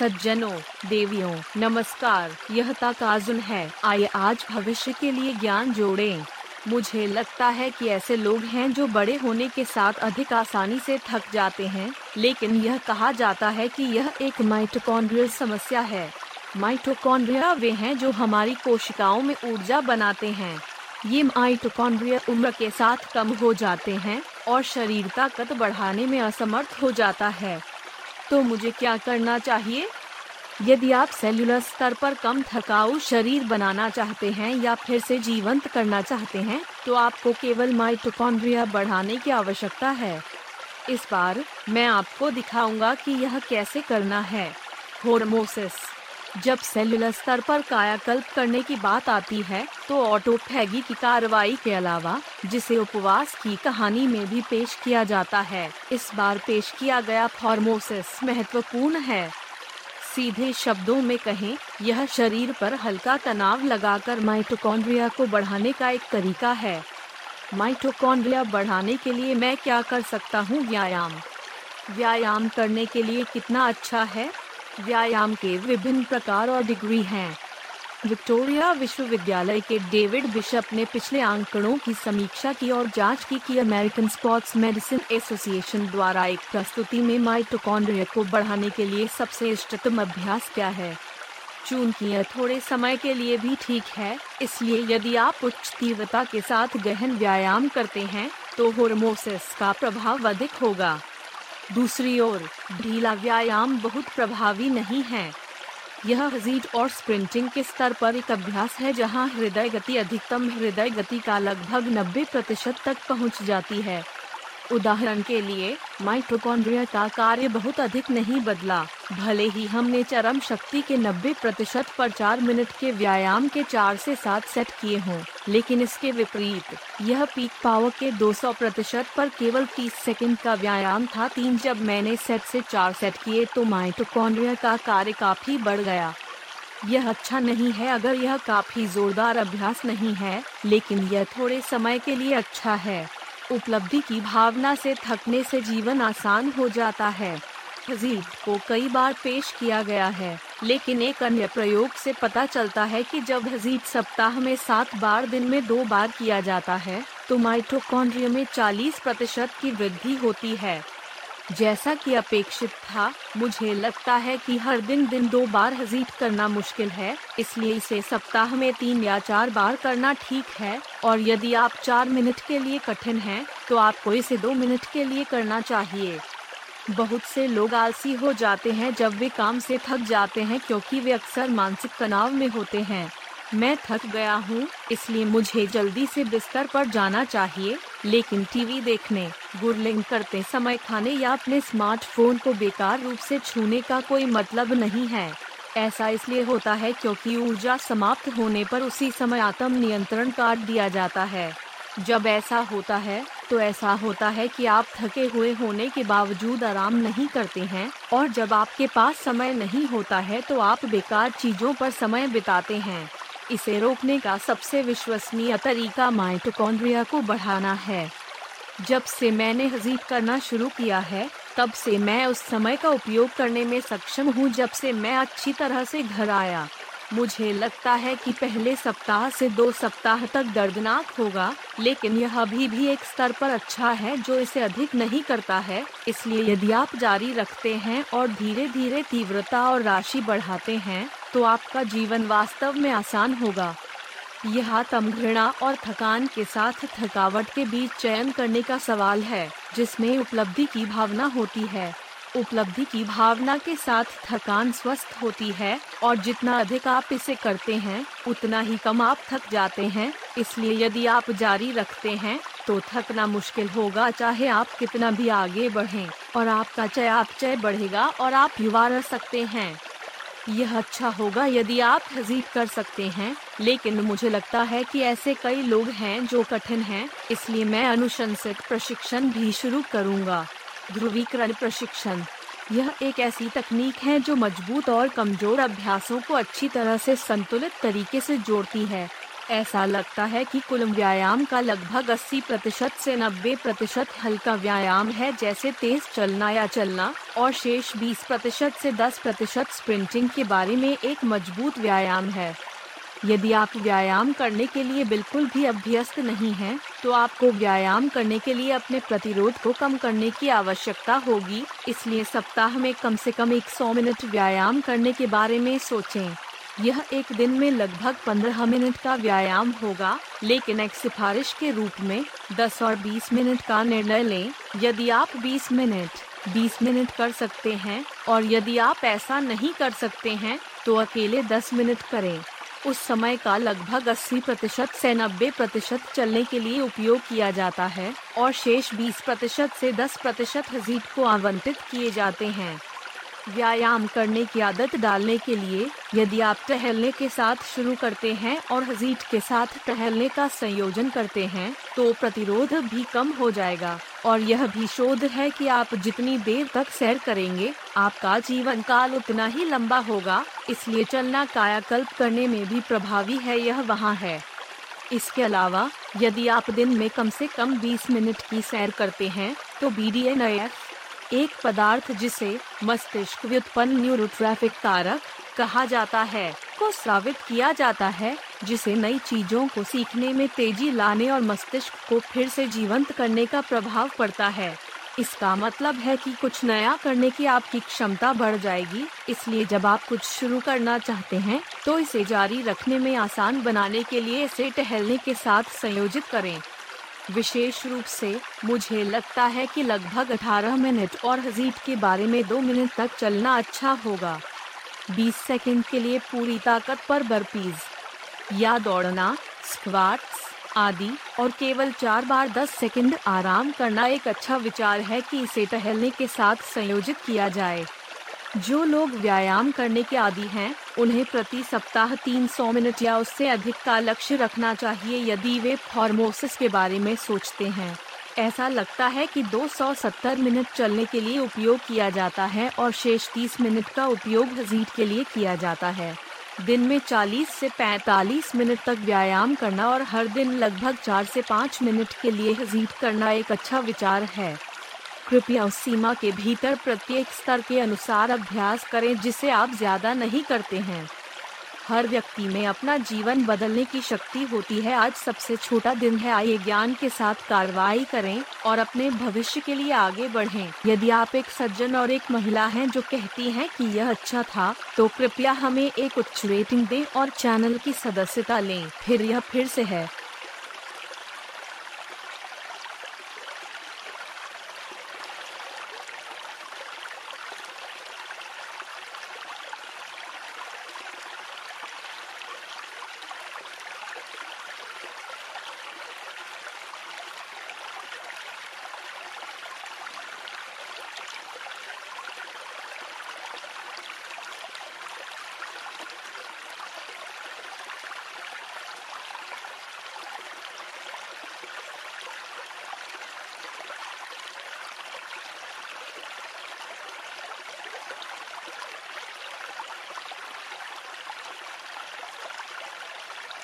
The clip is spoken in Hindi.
सज्जनों, देवियों, नमस्कार, यह ताकाजुन है। आइए आज भविष्य के लिए ज्ञान जोड़ें। मुझे लगता है कि ऐसे लोग हैं जो बड़े होने के साथ अधिक आसानी से थक जाते हैं, लेकिन यह कहा जाता है कि यह एक माइटोकॉन्ड्रियल समस्या है। माइटोकॉन्ड्रिया वे हैं जो हमारी कोशिकाओं में ऊर्जा बनाते हैं। ये माइटोकॉन्ड्रिया उम्र के साथ कम हो जाते हैं और शरीर ताकत बढ़ाने में असमर्थ हो जाता है। तो मुझे क्या करना चाहिए? यदि आप सेलुलर स्तर पर कम थकाऊ शरीर बनाना चाहते हैं या फिर से जीवंत करना चाहते हैं तो आपको केवल माइटोकॉन्ड्रिया बढ़ाने की आवश्यकता है। इस बार मैं आपको दिखाऊँगा कि यह कैसे करना है। होर्मोसिस। जब सेल्यूलर स्तर पर कायाकल्प करने की बात आती है तो ऑटोफैगी की कार्रवाई के अलावा, जिसे उपवास की कहानी में भी पेश किया जाता है, इस बार पेश किया गया फॉर्मोसिस महत्वपूर्ण है। सीधे शब्दों में कहें, यह शरीर पर हल्का तनाव लगाकर माइटोकॉन्ड्रिया को बढ़ाने का एक तरीका है। माइटोकॉन्ड्रिया बढ़ाने के लिए मैं क्या कर सकता हूँ? व्यायाम। व्यायाम करने के लिए कितना अच्छा है? व्यायाम के विभिन्न प्रकार और डिग्री हैं। विक्टोरिया विश्वविद्यालय के डेविड बिशप ने पिछले आंकड़ों की समीक्षा की और जाँच की कि अमेरिकन स्पोर्ट्स मेडिसिन एसोसिएशन द्वारा एक प्रस्तुति में माइटोकॉन्ड्रिया को बढ़ाने के लिए सबसे इष्टतम अभ्यास क्या है? चूँकि यह थोड़े समय के लिए भी ठीक है, इसलिए यदि आप उच्च तीव्रता के साथ गहन व्यायाम करते हैं तो होर्मोसिस का प्रभाव अधिक होगा। दूसरी ओर, ढीला व्यायाम बहुत प्रभावी नहीं है। यह हजीट और स्प्रिंटिंग के स्तर पर एक अभ्यास है जहाँ हृदय गति अधिकतम हृदय गति का लगभग 90 प्रतिशत तक पहुँच जाती है। उदाहरण के लिए माइटोकॉन्ड्रिया का कार्य बहुत अधिक नहीं बदला। भले ही हमने चरम शक्ति के 90 प्रतिशत पर चार मिनट के व्यायाम के चार से सात सेट किए हों, लेकिन इसके विपरीत, यह पीक पावर के 200 प्रतिशत पर केवल 30 सेकंड का व्यायाम था। तीन जब मैंने सेट से चार सेट किए तो माइटोकॉन्ड्रिया का कार्य काफ़ी बढ़ गया। यह अच्छा नहीं है अगर यह काफ़ी जोरदार अभ्यास नहीं है, लेकिन यह थोड़े समय के लिए अच्छा है। उपलब्धि की भावना से थकने से जीवन आसान हो जाता है। हजीब को कई बार पेश किया गया है, लेकिन एक अन्य प्रयोग से पता चलता है कि जब हजीब सप्ताह में सात बार, दिन में दो बार किया जाता है तो माइटोकॉन्ड्रिया में 40 प्रतिशत की वृद्धि होती है। जैसा कि अपेक्षित था मुझे लगता है कि हर दिन दिन दो बार हजीट करना मुश्किल है इसलिए इसे सप्ताह में तीन या चार बार करना ठीक है और यदि आप चार मिनट के लिए कठिन हैं, तो आपको इसे दो मिनट के लिए करना चाहिए। बहुत से लोग आलसी हो जाते हैं जब वे काम से थक जाते हैं क्योंकि वे अक्सर मानसिक तनाव में होते हैं। मैं थक गया हूँ, इसलिए मुझे जल्दी से बिस्तर पर जाना चाहिए, लेकिन टीवी देखने, गुरलिंग करते समय खाने या अपने स्मार्टफ़ोन को बेकार रूप से छूने का कोई मतलब नहीं है। ऐसा इसलिए होता है क्योंकि ऊर्जा समाप्त होने पर उसी समय आत्म नियंत्रण काट दिया जाता है। जब ऐसा होता है तो ऐसा होता है कि आप थके हुए होने के बावजूद आराम नहीं करते हैं, और जब आपके पास समय नहीं होता है तो आप बेकार चीज़ों पर समय बिताते हैं। इसे रोकने का सबसे विश्वसनीय तरीका माइटोकॉन्ड्रिया को बढ़ाना है। जब से मैंने हजीब करना शुरू किया है, तब से मैं उस समय का उपयोग करने में सक्षम हूँ जब से मैं अच्छी तरह से घर आया। मुझे लगता है कि पहले सप्ताह से दो सप्ताह तक दर्दनाक होगा, लेकिन यह अभी भी एक स्तर पर अच्छा है जो इसे अधिक नहीं करता है, इसलिए यदि आप जारी रखते हैं और धीरे धीरे तीव्रता और राशि बढ़ाते हैं तो आपका जीवन वास्तव में आसान होगा। यह तम घृणा और थकान के साथ थकावट के बीच चयन करने का सवाल है, जिसमें उपलब्धि की भावना होती है। उपलब्धि की भावना के साथ थकान स्वस्थ होती है, और जितना अधिक आप इसे करते हैं, उतना ही कम आप थक जाते हैं, इसलिए यदि आप जारी रखते हैं तो थकना मुश्किल होगा चाहे आप कितना भी आगे बढ़ें, और आपका चयापचय बढ़ेगा और आप युवा रह सकते हैं। यह अच्छा होगा यदि आप हजीब कर सकते हैं, लेकिन मुझे लगता है कि ऐसे कई लोग हैं जो कठिन हैं, इसलिए मैं अनुशंसित प्रशिक्षण भी शुरू करूँगा। ध्रुवीकरण प्रशिक्षण। यह एक ऐसी तकनीक है जो मज़बूत और कमज़ोर अभ्यासों को अच्छी तरह से संतुलित तरीके से जोड़ती है। ऐसा लगता है कि कुल व्यायाम का लगभग 80 प्रतिशत से 90 प्रतिशत हल्का व्यायाम है जैसे तेज चलना या चलना और शेष 20 प्रतिशत से 10 प्रतिशत स्प्रिंटिंग के बारे में एक मज़बूत व्यायाम है। यदि आप व्यायाम करने के लिए बिल्कुल भी अभ्यस्त नहीं हैं, तो आपको व्यायाम करने के लिए अपने प्रतिरोध को कम करने की आवश्यकता होगी इसलिए सप्ताह में कम से कम 100 मिनट व्यायाम करने के बारे में सोचें। यह एक दिन में लगभग 15 मिनट का व्यायाम होगा, लेकिन एक सिफारिश के रूप में 10 और 20 मिनट का निर्णय लें। यदि आप 20 मिनट 20 मिनट कर सकते हैं, और यदि आप ऐसा नहीं कर सकते हैं तो अकेले 10 मिनट करें। उस समय का लगभग 80 प्रतिशत से 90 प्रतिशत चलने के लिए उपयोग किया जाता है, और शेष 20 प्रतिशत से 10 प्रतिशत हजीट को आवंटित किए जाते हैं। व्यायाम करने की आदत डालने के लिए, यदि आप टहलने के साथ शुरू करते हैं और हजीट के साथ टहलने का संयोजन करते हैं तो प्रतिरोध भी कम हो जाएगा। और यह भी शोध है कि आप जितनी देर तक सैर करेंगे, आपका जीवन काल उतना ही लंबा होगा, इसलिए चलना कायाकल्प करने में भी प्रभावी है, यह वहाँ है। इसके अलावा, यदि आप दिन में कम से कम 20 मिनट की सैर करते हैं तो बी डी एन एक पदार्थ जिसे मस्तिष्क व्युत्पन्न न्यूरोट्रैफिक कारक कहा जाता है, को स्रावित किया जाता है, जिसे नई चीज़ों को सीखने में तेज़ी लाने और मस्तिष्क को फिर से जीवंत करने का प्रभाव पड़ता है। इसका मतलब है कि कुछ नया करने की आपकी क्षमता बढ़ जाएगी, इसलिए जब आप कुछ शुरू करना चाहते हैं तो इसे जारी रखने में आसान बनाने के लिए इसे टहलने के साथ संयोजित करें। विशेष रूप से, मुझे लगता है कि लगभग 18 मिनट और हजीट के बारे में दो मिनट तक चलना अच्छा होगा। 20 सेकंड के लिए पूरी ताकत पर बर्पीज। या दौड़ना, स्क्वाट्स, आदि, और केवल चार बार 10 सेकंड आराम करना एक अच्छा विचार है कि इसे टहलने के साथ संयोजित किया जाए। जो लोग व्यायाम करने के आदि हैं, उन्हें प्रति सप्ताह 300 मिनट या उससे अधिक का लक्ष्य रखना चाहिए यदि वे फॉर्मोसिस के बारे में सोचते हैं। ऐसा लगता है कि 270 मिनट चलने के लिए उपयोग किया जाता है और शेष 30 मिनट का उपयोग हजीट के लिए किया जाता है। दिन में 40 से 45 मिनट तक व्यायाम करना और हर दिन लगभग 4 से 5 मिनट के लिए हजीट करना एक अच्छा विचार है। कृपया उस सीमा के भीतर प्रत्येक स्तर के अनुसार अभ्यास करें जिसे आप ज़्यादा नहीं करते हैं। हर व्यक्ति में अपना जीवन बदलने की शक्ति होती है। आज सबसे छोटा दिन है। आइए ज्ञान के साथ कार्रवाई करें और अपने भविष्य के लिए आगे बढ़ें। यदि आप एक सज्जन और एक महिला हैं जो कहती हैं कि यह अच्छा था तो कृपया हमें एक उच्च रेटिंग दें और चैनल की सदस्यता लें। फिर यह फिर से है।